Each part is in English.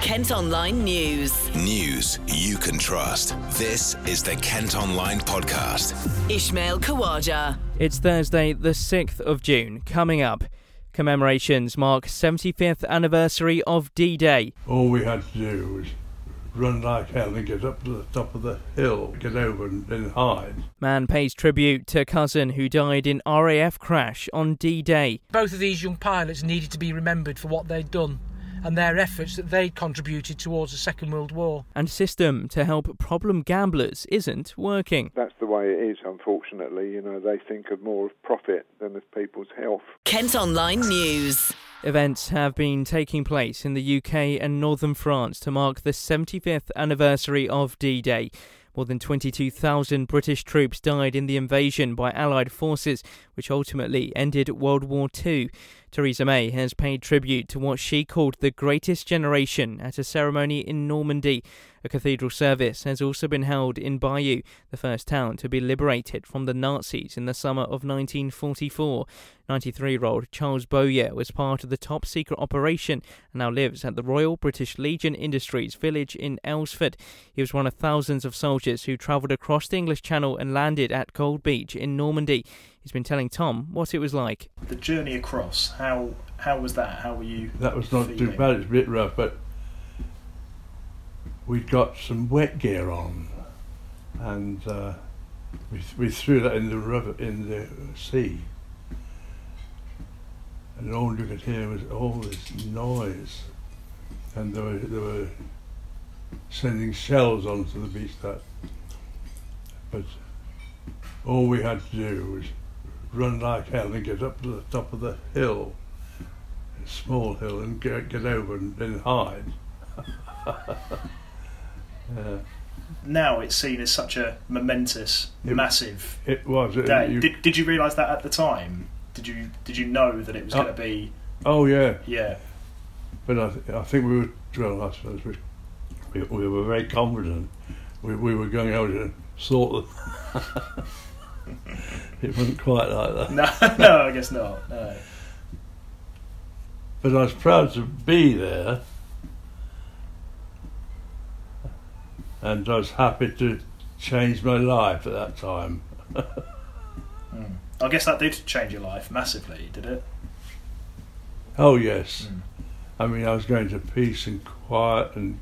Kent Online News. News you can trust. This is the Kent Online Podcast. Ishmael Kawaja. It's Thursday, the 6th of June. Coming up, commemorations mark 75th anniversary of D-Day. All we had to do was run like hell and get up to the top of the hill, get over and then hide. Man pays tribute to cousin who died in RAF crash on D-Day. Both of these young pilots needed to be remembered for what they'd done and their efforts that they'd contributed towards the Second World War. And system to help problem gamblers isn't working. That's the way it is, unfortunately. You know, they think of more of profit than of people's health. Kent Online News. Events have been taking place in the UK and northern France to mark the 75th anniversary of D Day. More than 22,000 British troops died in the invasion by Allied forces, which ultimately ended World War II. Theresa May has paid tribute to what she called the greatest generation at a ceremony in Normandy. A cathedral service has also been held in Bayeux, the first town to be liberated from the Nazis in the summer of 1944. 93 year old Charles Bowyer was part of the top secret operation and now lives at the Royal British Legion Industries village in Aylesford. He was one of thousands of soldiers who travelled across the English Channel and landed at Gold Beach in Normandy. He's been telling Tom what it was like. The journey across, how how was that? How were you? That was not feeling? too bad. It's a bit rough, but we got some wet gear on, and uh, we we threw that in the river in the sea, and all you could hear was all this noise, and they were they were sending shells onto the beach. That, but all we had to do was run like hell and get up to the top of the hill, a small hill, and get, get over and then hide. uh, Now it's seen as such a momentous, It- massive it was. it- day. you- Did, did you realise that at the time? Did you did you know that it was Oh. going to be? oh yeah, Yeah, but I, th- I think we were. Well, I suppose we, we, we were very confident. We, we were going out to sort them. it wasn't quite like that. no, no, I guess not. No. But I was proud to be there, and I was happy to change my life at that time. Mm. I guess that did change your life massively, did it? Oh yes, Mm. I mean I was going to peace and quiet, and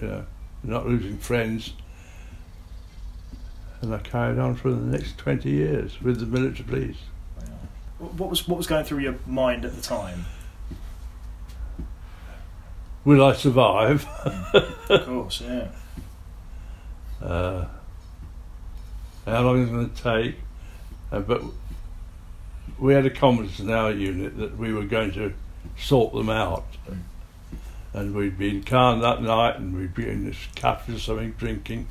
you know, not losing friends. And I carried on for the next twenty years with the military police. What was what was going through your mind at the time? Will I survive? Of course, yeah. uh, how long is it going to take? Uh, but we had a confidence in our unit that we were going to sort them out. And we'd been calm that night and we'd been in this cafe or something drinking,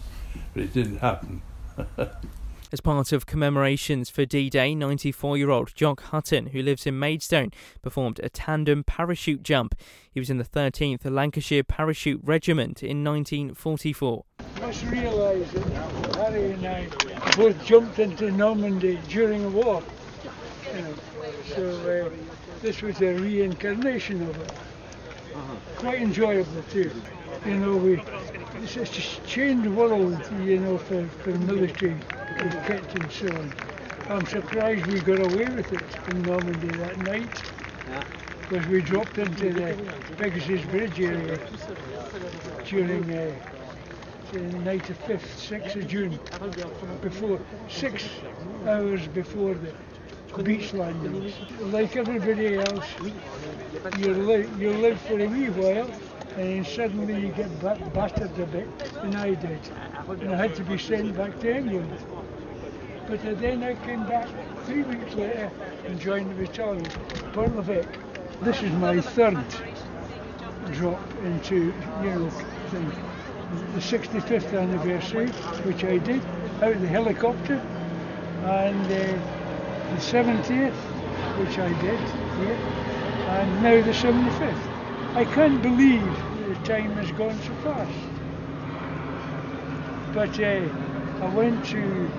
but it didn't happen. As part of commemorations for D Day, 94 year old Jock Hutton, who lives in Maidstone, performed a tandem parachute jump. He was in the 13th Lancashire Parachute Regiment in 1944. must realise that Harry and I both jumped into Normandy during the war. You know, so uh, this was a reincarnation of it. Quite enjoyable too. You know, we it's a changed world. You know, for, for military kit and so on. I'm surprised we got away with it in Normandy that night. Because we dropped into the Pegasus Bridge area during uh, the night of 5th, 6th of June, before, six hours before the beach. Like everybody else, you, li- you live for a wee while and then suddenly you get ba- battered a bit, and I did. And I had to be sent back to England. But then I came back three weeks later and joined the battalion, Portlavic. This is my third drop into, you know, thing. the 65th anniversary, which I did, out of the helicopter, and uh, the 70th, which I did, yeah, and now the 75th. I can't believe the time has gone so fast. But uh, I went to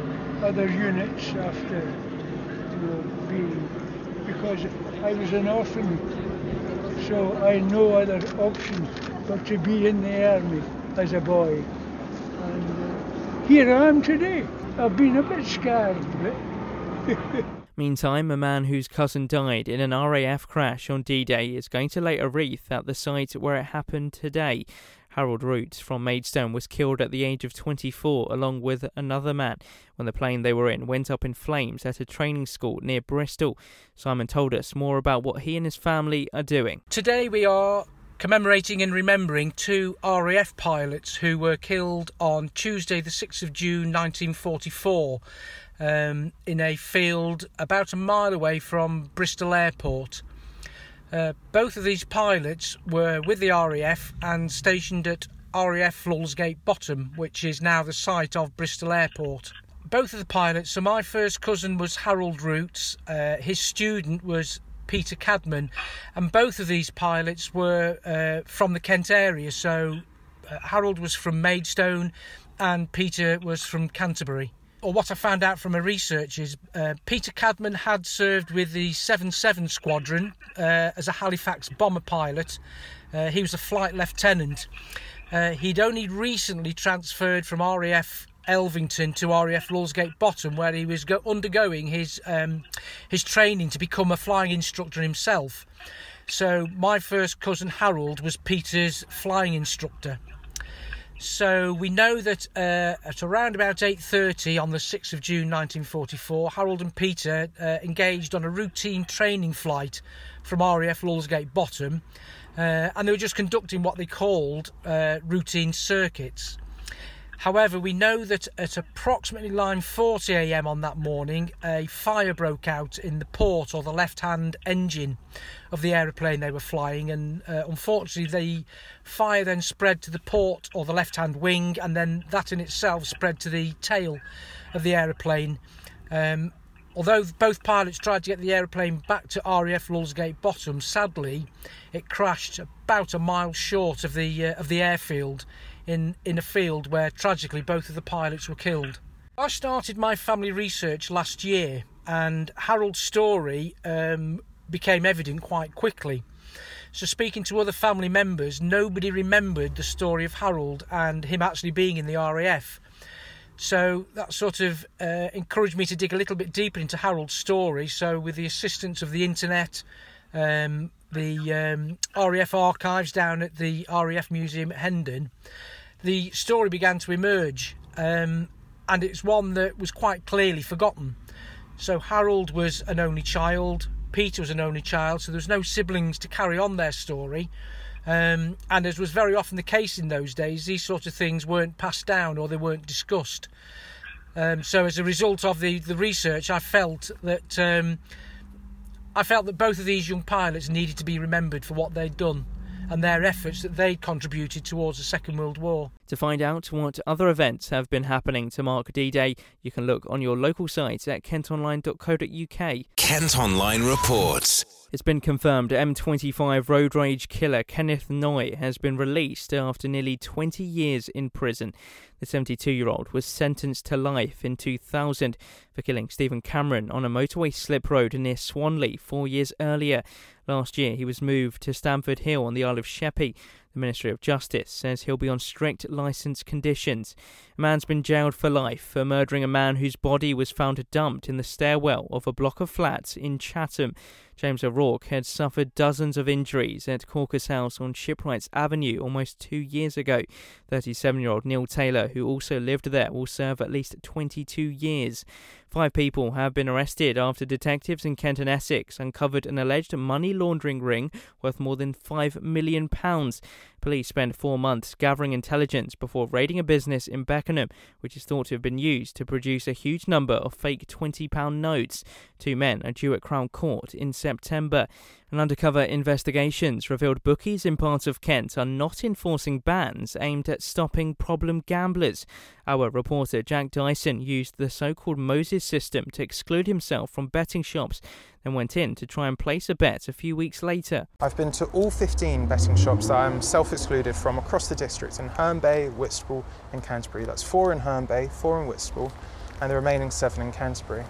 other units after you know, being, because I was an orphan, so I had no other option but to be in the army as a boy. And uh, here I am today. I've been a bit scared, but Meantime, a man whose cousin died in an RAF crash on D Day is going to lay a wreath at the site where it happened today. Harold Roots from Maidstone was killed at the age of 24 along with another man when the plane they were in went up in flames at a training school near Bristol. Simon told us more about what he and his family are doing. Today we are commemorating and remembering two RAF pilots who were killed on Tuesday, the 6th of June 1944, um, in a field about a mile away from Bristol Airport. Uh, both of these pilots were with the RAF and stationed at RAF Lulsgate Bottom, which is now the site of Bristol Airport. Both of the pilots, so my first cousin was Harold Roots, uh, his student was Peter Cadman, and both of these pilots were uh, from the Kent area. So uh, Harold was from Maidstone and Peter was from Canterbury or what I found out from my research is uh, Peter Cadman had served with the 77 Squadron uh, as a Halifax bomber pilot. Uh, he was a flight lieutenant. Uh, he'd only recently transferred from RAF Elvington to RAF Lulsgate Bottom, where he was go- undergoing his um, his training to become a flying instructor himself. So my first cousin Harold was Peter's flying instructor. So we know that uh, at around about 8:30 on the 6th of June 1944, Harold and Peter uh, engaged on a routine training flight from RAF Lulsgate Bottom, uh, and they were just conducting what they called uh, routine circuits. However, we know that at approximately 9:40 a.m. on that morning, a fire broke out in the port or the left-hand engine of the aeroplane they were flying, and uh, unfortunately, the fire then spread to the port or the left-hand wing, and then that in itself spread to the tail of the aeroplane. Um, although both pilots tried to get the aeroplane back to RAF Lulsgate Bottom, sadly, it crashed about a mile short of the uh, of the airfield in, in a field where tragically both of the pilots were killed. I started my family research last year, and Harold's story um, became evident quite quickly. So, speaking to other family members, nobody remembered the story of Harold and him actually being in the RAF. So that sort of uh, encouraged me to dig a little bit deeper into Harold's story. So, with the assistance of the internet, um, the um, RAF archives down at the RAF Museum at Hendon, the story began to emerge, um, and it's one that was quite clearly forgotten. So Harold was an only child, Peter was an only child, so there was no siblings to carry on their story. Um, and as was very often the case in those days, these sort of things weren't passed down or they weren't discussed. Um, so as a result of the, the research, I felt that um, I felt that both of these young pilots needed to be remembered for what they'd done and their efforts that they contributed towards the Second World War. To find out what other events have been happening to mark D Day, you can look on your local site at kentonline.co.uk. Kent Online reports. It's been confirmed M25 road rage killer Kenneth Noye has been released after nearly 20 years in prison. The 72 year old was sentenced to life in 2000 for killing Stephen Cameron on a motorway slip road near Swanley four years earlier. Last year, he was moved to Standford Hill on the Isle of Sheppey. The Ministry of Justice says he'll be on strict licence conditions. A man's been jailed for life for murdering a man whose body was found dumped in the stairwell of a block of flats in Chatham. James O'Rourke had suffered dozens of injuries at Caucus House on Shipwrights Avenue almost two years ago. 37 year old Neil Taylor, who also lived there, will serve at least 22 years. Five people have been arrested after detectives in Kent and Essex uncovered an alleged money laundering ring worth more than £5 million. Police spent four months gathering intelligence before raiding a business in Beckenham, which is thought to have been used to produce a huge number of fake £20 notes. Two men are due at Crown Court in September. And undercover investigations revealed bookies in parts of Kent are not enforcing bans aimed at stopping problem gamblers. Our reporter Jack Dyson used the so called MOSES system to exclude himself from betting shops, then went in to try and place a bet a few weeks later. I've been to all 15 betting shops that I'm self excluded from across the district in Herne Bay, Whitstable, and Canterbury. That's four in Herne Bay, four in Whitstable, and the remaining seven in Canterbury.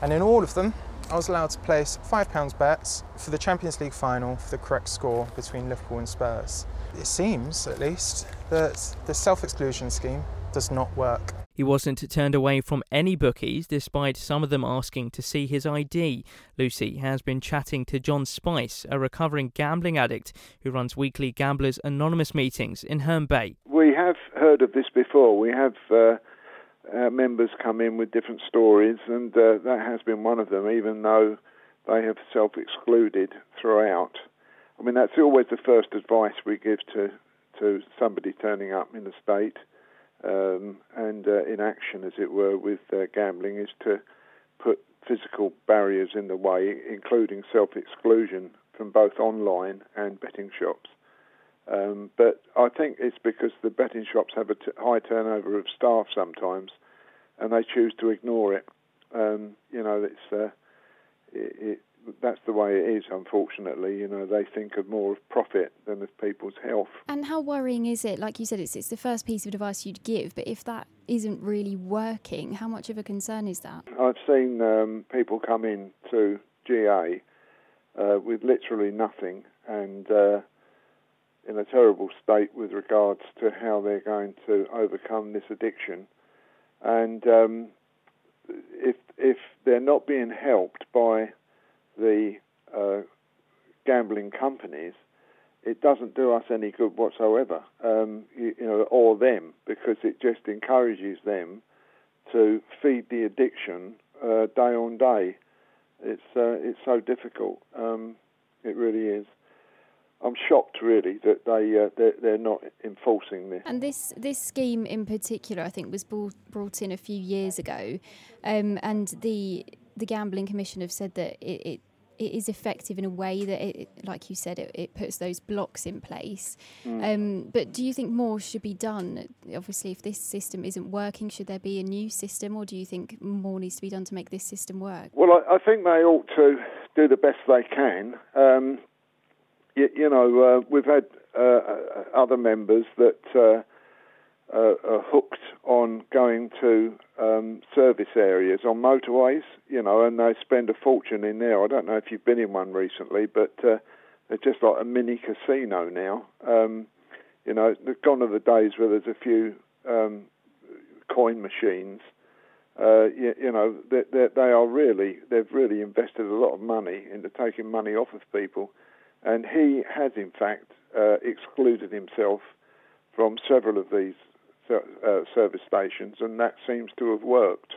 And in all of them, I was allowed to place £5 bets for the Champions League final for the correct score between Liverpool and Spurs. it seems, at least, that the self exclusion scheme does not work. He wasn't turned away from any bookies, despite some of them asking to see his ID. Lucy has been chatting to John Spice, a recovering gambling addict who runs weekly Gamblers Anonymous meetings in Herne Bay. We have heard of this before. We have uh, members come in with different stories, and uh, that has been one of them, even though they have self excluded throughout. I mean, that's always the first advice we give to, to somebody turning up in the state um, and uh, in action, as it were, with uh, gambling is to put physical barriers in the way, including self exclusion from both online and betting shops. Um, but I think it's because the betting shops have a t- high turnover of staff sometimes, and they choose to ignore it. Um, you know, it's uh, it, it, that's the way it is, unfortunately. You know, they think of more of profit than of people's health. And how worrying is it? Like you said, it's, it's the first piece of advice you'd give, but if that isn't really working, how much of a concern is that? I've seen um, people come in to GA uh, with literally nothing and uh, in a terrible state with regards to how they're going to overcome this addiction. And um, if if they're not being helped by the uh, gambling companies, it doesn't do us any good whatsoever, um, you, you, know, or them, because it just encourages them to feed the addiction uh, day on day. It's uh, it's so difficult. Um, it really is. I'm shocked, really, that they uh, they're, they're, not enforcing this. And this this scheme in particular, I think, was brought, brought in a few years ago, um, and the the gambling commission have said that it, it it is effective in a way that, it, like you said, it, it puts those blocks in place. Mm. Um, but do you think more should be done? Obviously, if this system isn't working, should there be a new system, or do you think more needs to be done to make this system work? Well, I, I think they ought to do the best they can. Um, you, you, know, uh, we've had uh, uh other members that uh, uh, are hooked on going to um, service areas on motorways, you know, and they spend a fortune in there. I don't know if you've been in one recently, but they're just like a mini casino now. Um, you know, gone are the days where there's a few um, coin machines. Uh, you, you, know, they, they, they are really, they've really invested a lot of money into taking money off of people. And he has, in fact, uh, excluded himself from several of these uh, service stations, and that seems to have worked.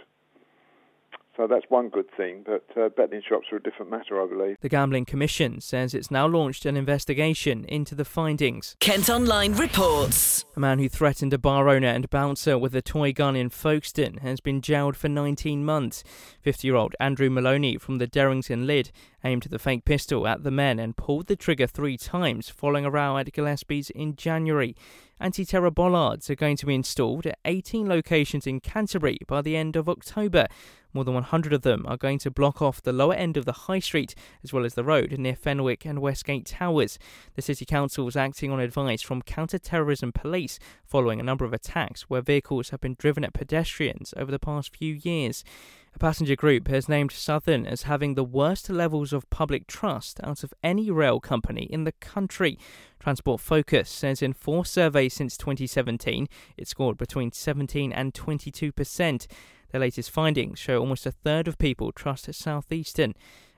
So that's one good thing, but uh, betting shops are a different matter, I believe. The Gambling Commission says it's now launched an investigation into the findings. Kent Online reports. A man who threatened a bar owner and bouncer with a toy gun in Folkestone has been jailed for 19 months. 50 year old Andrew Maloney from the Derrington Lid aimed the fake pistol at the men and pulled the trigger three times following a row at Gillespie's in January. Anti terror bollards are going to be installed at 18 locations in Canterbury by the end of October. More than 100 of them are going to block off the lower end of the High Street as well as the road near Fenwick and Westgate Towers. The City Council is acting on advice from counter terrorism police following a number of attacks where vehicles have been driven at pedestrians over the past few years. A passenger group has named Southern as having the worst levels of public trust out of any rail company in the country. Transport Focus says in four surveys since 2017, it scored between 17 and 22 percent. The latest findings show almost a third of people trust Southeastern.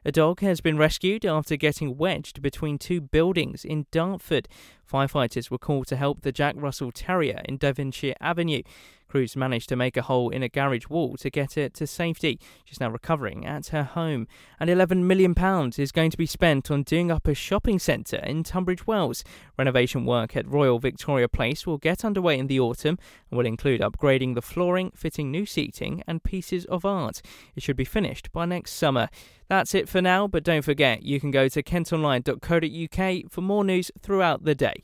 A dog has been rescued after getting wedged between two buildings in Dartford. Firefighters were called to help the Jack Russell Terrier in Devonshire Avenue. Crews managed to make a hole in a garage wall to get it to safety. She's now recovering at her home. And £11 million is going to be spent on doing up a shopping centre in Tunbridge Wells. Renovation work at Royal Victoria Place will get underway in the autumn and will include upgrading the flooring, fitting new seating, and pieces of art. It should be finished by next summer. That's it for now, but don't forget you can go to kentonline.co.uk for more news throughout the day.